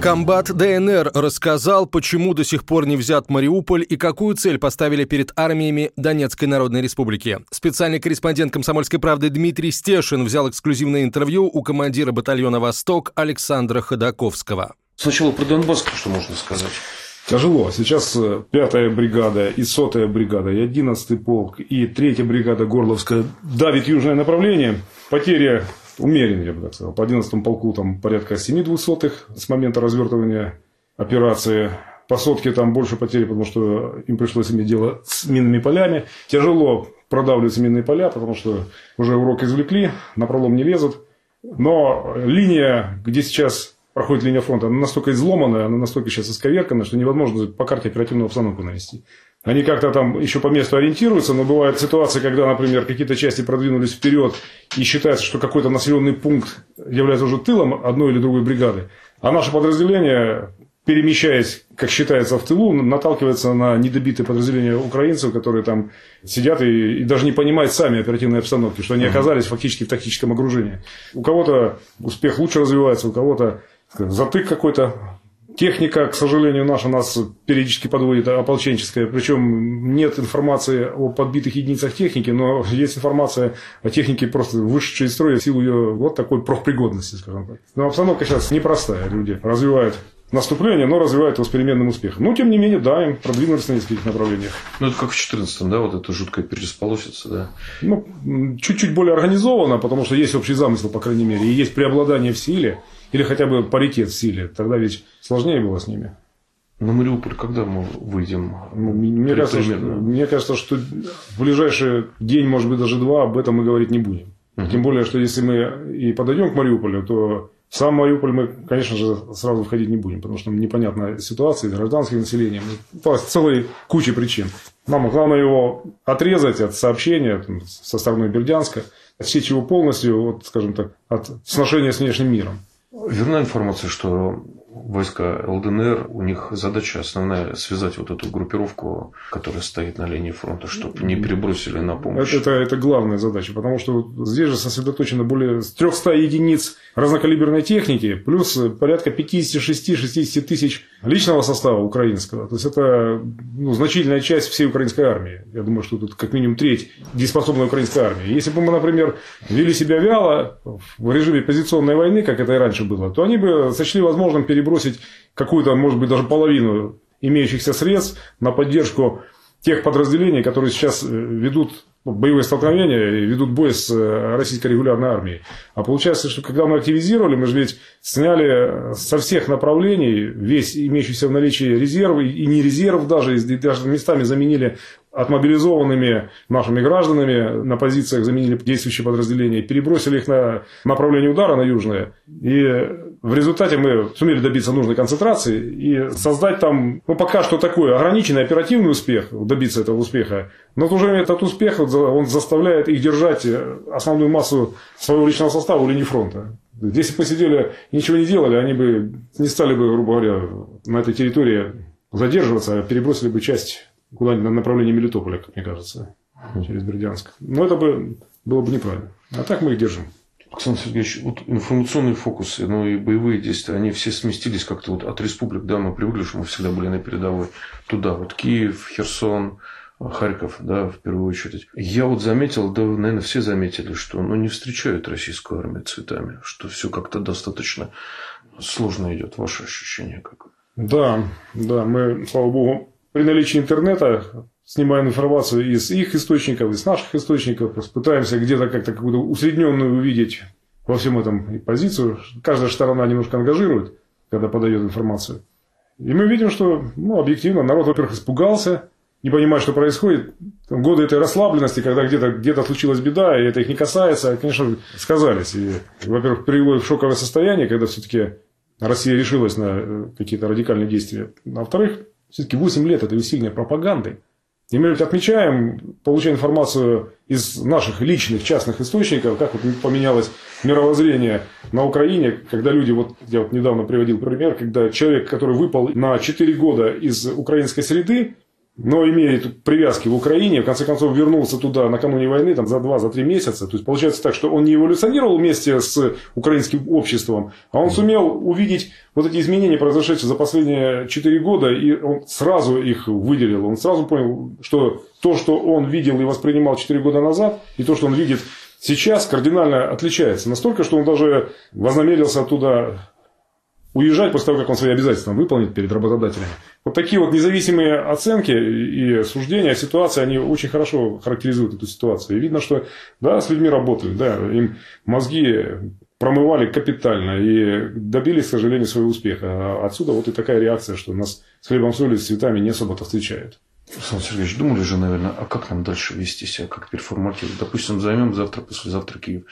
Комбат ДНР рассказал, почему до сих пор не взят Мариуполь и какую цель поставили перед армиями Донецкой Народной Республики. Специальный корреспондент «Комсомольской правды» Дмитрий Стешин взял эксклюзивное интервью у командира батальона «Восток» Александра Ходаковского. Сначала про Донбасс, что можно сказать? Тяжело. Сейчас э, пятая бригада и сотая бригада, и одиннадцатый полк, и третья бригада Горловская давит южное направление. Потеря умеренный, я бы так сказал. По 11 полку там порядка 7 двухсотых с момента развертывания операции. По сотке там больше потерь, потому что им пришлось иметь дело с минными полями. Тяжело продавливаются минные поля, потому что уже урок извлекли, на пролом не лезут. Но линия, где сейчас проходит линия фронта, она настолько изломанная, она настолько сейчас исковеркана, что невозможно по карте оперативную обстановку навести. Они как-то там еще по месту ориентируются, но бывают ситуации, когда, например, какие-то части продвинулись вперед и считается, что какой-то населенный пункт является уже тылом одной или другой бригады, а наше подразделение, перемещаясь, как считается, в тылу, наталкивается на недобитые подразделения украинцев, которые там сидят и, и даже не понимают сами оперативной обстановки, что они оказались фактически в тактическом окружении. У кого-то успех лучше развивается, у кого-то затык какой-то Техника, к сожалению, наша нас периодически подводит ополченческая. Причем нет информации о подбитых единицах техники, но есть информация о технике, просто вышедшей из строя в силу ее вот такой профпригодности, скажем так. Но обстановка сейчас непростая. Люди развивают наступление, но развивают его с переменным успехом. Но, тем не менее, да, им продвинулись на нескольких направлениях. Ну, это как в 14-м, да, вот это жуткая пересполосица, да? Ну, чуть-чуть более организовано, потому что есть общий замысел, по крайней мере, и есть преобладание в силе – или хотя бы паритет в силе. Тогда ведь сложнее было с ними. На Мариуполь когда мы выйдем? Ну, мне, кажется, что, мне кажется, что в ближайший день, может быть, даже два, об этом мы говорить не будем. Угу. Тем более, что если мы и подойдем к Мариуполю, то в сам Мариуполь мы, конечно же, сразу входить не будем, потому что непонятная ситуация с гражданским населением. То есть целой куча причин. Нам главное его отрезать от сообщения там, со стороны Бердянска, отсечь его полностью, вот, скажем так, от сношения с внешним миром. Верна информация, что войска ЛДНР, у них задача основная связать вот эту группировку, которая стоит на линии фронта, чтобы не перебросили на помощь. Это, это, это главная задача, потому что здесь же сосредоточено более 300 единиц разнокалиберной техники, плюс порядка 56-60 тысяч личного состава украинского. То есть, это ну, значительная часть всей украинской армии. Я думаю, что тут как минимум треть дееспособной украинской армии. Если бы мы, например, вели себя вяло в режиме позиционной войны, как это и раньше было, то они бы сочли возможным перебросить перебросить какую-то, может быть, даже половину имеющихся средств на поддержку тех подразделений, которые сейчас э, ведут боевые столкновения и ведут бой с э, российской регулярной армией. А получается, что когда мы активизировали, мы же ведь сняли со всех направлений весь имеющийся в наличии резерв, и не резерв даже, и даже местами заменили отмобилизованными нашими гражданами на позициях заменили действующие подразделения, перебросили их на направление удара на южное. И в результате мы сумели добиться нужной концентрации и создать там, ну, пока что такой ограниченный оперативный успех, добиться этого успеха. Но уже этот успех, он заставляет их держать основную массу своего личного состава у линии фронта. Если бы и ничего не делали, они бы не стали бы, грубо говоря, на этой территории задерживаться, а перебросили бы часть куда-нибудь на направлении Мелитополя, как мне кажется, через Бердянск. Но это бы было бы неправильно. А так мы их держим. Александр Сергеевич, вот информационные фокусы, ну и боевые действия, они все сместились как-то вот от республик, да, мы привыкли, что мы всегда были на передовой, туда, вот Киев, Херсон, Харьков, да, в первую очередь. Я вот заметил, да, наверное, все заметили, что ну, не встречают российскую армию цветами, что все как-то достаточно сложно идет. Ваше ощущение как? Да, да, мы, слава богу, при наличии интернета снимаем информацию из их источников, из наших источников, пытаемся где-то как-то какую-то усредненную увидеть во всем этом позицию. Каждая сторона немножко ангажирует, когда подает информацию. И мы видим, что ну, объективно народ, во-первых, испугался, не понимает, что происходит. Годы этой расслабленности, когда где-то где случилась беда, и это их не касается, конечно, сказались. И, во-первых, привело в шоковое состояние, когда все-таки Россия решилась на э, какие-то радикальные действия. А во-вторых, все-таки 8 лет этой усиленной пропаганды, И мы отмечаем, получая информацию из наших личных частных источников, как вот поменялось мировоззрение на Украине, когда люди, вот я вот недавно приводил пример, когда человек, который выпал на 4 года из украинской среды, но имеет привязки в Украине, в конце концов вернулся туда накануне войны, там, за два, за три месяца. То есть получается так, что он не эволюционировал вместе с украинским обществом, а он сумел увидеть вот эти изменения, произошедшие за последние четыре года, и он сразу их выделил. Он сразу понял, что то, что он видел и воспринимал четыре года назад, и то, что он видит сейчас, кардинально отличается. Настолько, что он даже вознамерился оттуда уезжать после того, как он свои обязательства выполнит перед работодателями. Вот такие вот независимые оценки и суждения о ситуации, они очень хорошо характеризуют эту ситуацию. И видно, что да, с людьми работают, да, им мозги промывали капитально и добились, к сожалению, своего успеха. А отсюда вот и такая реакция, что нас с хлебом соли, с цветами не особо-то встречают. Александр Сергеевич, думали же, наверное, а как нам дальше вести себя, как перформатировать? Допустим, займем завтра, послезавтра Киев.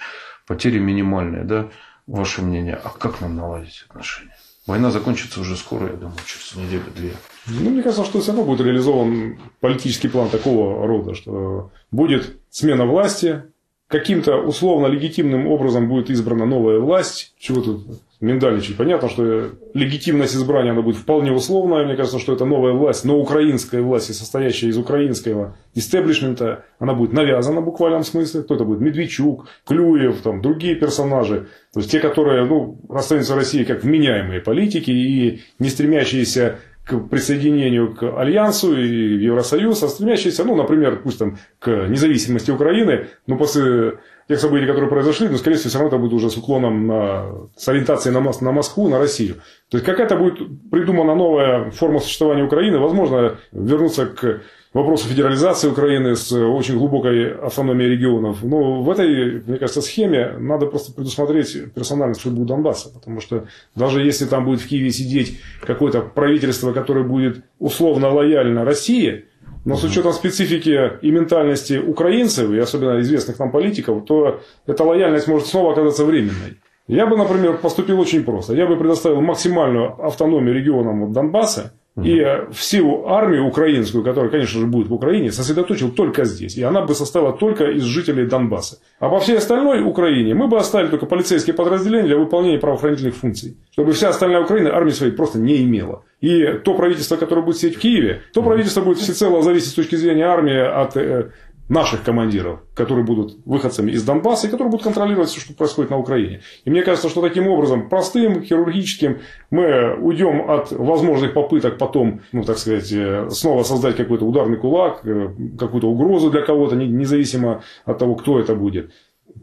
Потери минимальные, да? Ваше мнение, а как нам наладить отношения? Война закончится уже скоро, я думаю, через неделю-две. Ну, мне кажется, что все равно будет реализован политический план такого рода, что будет смена власти, каким-то условно легитимным образом будет избрана новая власть. Чего тут миндаличить? Понятно, что легитимность избрания она будет вполне условная. Мне кажется, что это новая власть, но украинская власть, состоящая из украинского истеблишмента, она будет навязана в буквальном смысле. Кто это будет? Медведчук, Клюев, там, другие персонажи. То есть те, которые ну, расцениваются в России как вменяемые политики и не стремящиеся к присоединению к Альянсу и в Евросоюз, а стремящиеся, ну, например, пусть там к независимости Украины, но после тех событий, которые произошли, но, скорее всего, все равно это будет уже с уклоном на, с ориентацией на, на Москву, на Россию. То есть, какая-то будет придумана новая форма существования Украины, возможно, вернуться к вопросу федерализации Украины с очень глубокой автономией регионов. Но в этой, мне кажется, схеме надо просто предусмотреть персональную судьбу Донбасса. Потому что даже если там будет в Киеве сидеть какое-то правительство, которое будет условно лояльно России, но с учетом специфики и ментальности украинцев, и особенно известных нам политиков, то эта лояльность может снова оказаться временной. Я бы, например, поступил очень просто. Я бы предоставил максимальную автономию регионам Донбасса, и всю армию украинскую, которая, конечно же, будет в Украине, сосредоточил только здесь. И она бы состояла только из жителей Донбасса. А по всей остальной Украине мы бы оставили только полицейские подразделения для выполнения правоохранительных функций. Чтобы вся остальная Украина армии своей просто не имела. И то правительство, которое будет сидеть в Киеве, то правительство будет всецело зависеть с точки зрения армии от э, наших командиров, которые будут выходцами из Донбасса и которые будут контролировать все, что происходит на Украине. И мне кажется, что таким образом, простым, хирургическим, мы уйдем от возможных попыток потом, ну, так сказать, э, снова создать какой-то ударный кулак, э, какую-то угрозу для кого-то, независимо от того, кто это будет.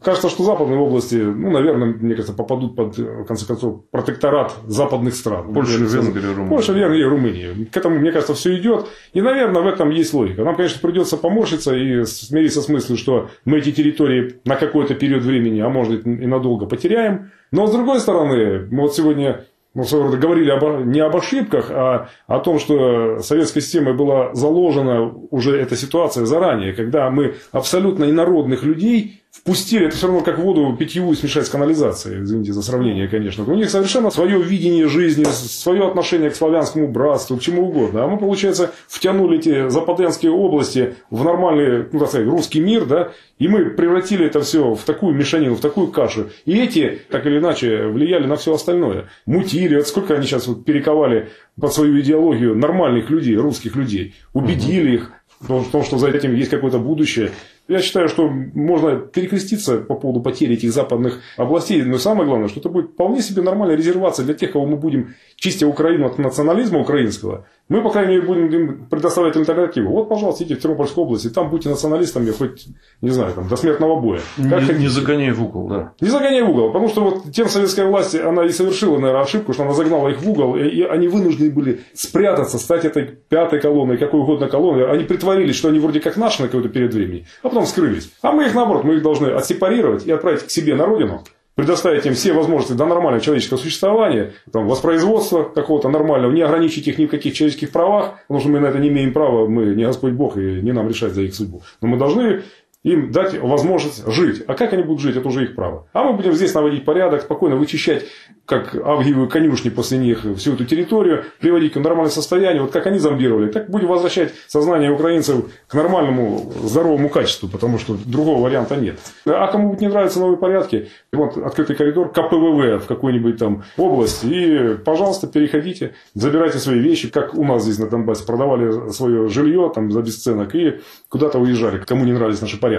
Кажется, что западные области, ну, наверное, мне кажется, попадут под, в конце концов, протекторат западных стран. Польша, Венгрия, Румыния. Польша, Венгрия Румыния. К этому, мне кажется, все идет. И, наверное, в этом есть логика. Нам, конечно, придется поморщиться и смириться с мыслью, что мы эти территории на какой-то период времени, а может и надолго потеряем. Но, с другой стороны, мы вот сегодня мы своего рода говорили об, не об ошибках, а о том, что советской системой была заложена уже эта ситуация заранее, когда мы абсолютно инородных людей впустили, это все равно как воду питьевую смешать с канализацией, извините за сравнение, конечно. У них совершенно свое видение жизни, свое отношение к славянскому братству, к чему угодно. А мы, получается, втянули эти западенские области в нормальный, ну, так сказать, русский мир, да, и мы превратили это все в такую мешанину, в такую кашу. И эти, так или иначе, влияли на все остальное. Мутили, вот сколько они сейчас вот перековали под свою идеологию нормальных людей, русских людей. Убедили их в том, что за этим есть какое-то будущее. Я считаю, что можно перекреститься по поводу потери этих западных областей, но самое главное, что это будет вполне себе нормальная резервация для тех, кого мы будем, чистя Украину от национализма украинского, мы, по крайней мере, будем им предоставлять альтернативу. Вот, пожалуйста, идите в Тернопольскую область, и там будьте националистами хоть, не знаю, там, до смертного боя. Как не, не загоняй в угол, да. Не загоняй в угол, потому что вот тем советская власть, она и совершила, наверное, ошибку, что она загнала их в угол, и они вынуждены были спрятаться, стать этой пятой колонной, какой угодно колонной. Они притворились, что они вроде как наши на какой-то период времени, а потом скрылись. А мы их, наоборот, мы их должны отсепарировать и отправить к себе на родину, предоставить им все возможности до нормального человеческого существования, там, воспроизводства какого-то нормального, не ограничить их ни в каких человеческих правах, потому что мы на это не имеем права, мы не Господь Бог, и не нам решать за их судьбу. Но мы должны им дать возможность жить. А как они будут жить, это уже их право. А мы будем здесь наводить порядок, спокойно вычищать, как авгиевые конюшни после них, всю эту территорию, приводить к нормальному состоянию. Вот как они зомбировали, так будем возвращать сознание украинцев к нормальному, здоровому качеству, потому что другого варианта нет. А кому не нравятся новые порядки, вот открытый коридор КПВВ в какой-нибудь там области, и, пожалуйста, переходите, забирайте свои вещи, как у нас здесь на Донбассе продавали свое жилье там за бесценок и куда-то уезжали, кому не нравились наши порядки.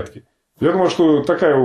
Я думаю, что такая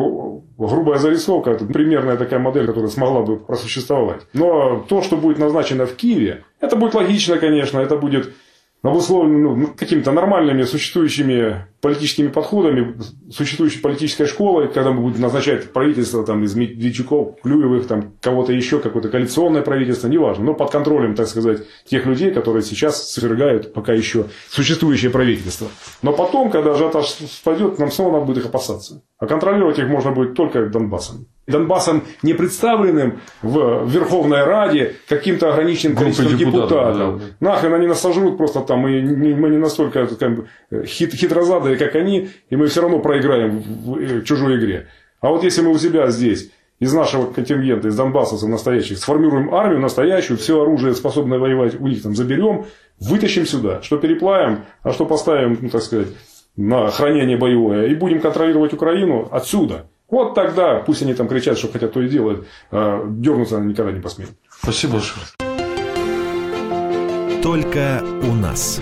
грубая зарисовка, это примерная такая модель, которая смогла бы просуществовать. Но то, что будет назначено в Киеве, это будет логично, конечно, это будет обусловлено ну, какими-то нормальными существующими политическими подходами, существующей политической школой, когда мы будем назначать правительство там, из Медведчуков, Клюевых, там, кого-то еще, какое-то коалиционное правительство, неважно, но под контролем, так сказать, тех людей, которые сейчас свергают пока еще существующее правительство. Но потом, когда ажиотаж спадет, нам снова надо будет их опасаться. А контролировать их можно будет только Донбассом. Донбассом не представленным в Верховной Раде каким-то ограниченным количеством депутатов. депутатов. Да. Нахрен они нас сожрут просто там, мы, мы не настолько как бы, хит, хитрозадые, как они, и мы все равно проиграем в чужой игре. А вот если мы у себя здесь из нашего контингента, из донбассовцев настоящих, сформируем армию настоящую, все оружие, способное воевать, у них там заберем, вытащим сюда, что переплавим, а что поставим, ну, так сказать, на хранение боевое, и будем контролировать Украину отсюда. Вот тогда, пусть они там кричат, что хотят то и делают, дернуться они никогда не посмеют. Спасибо большое. Только у нас.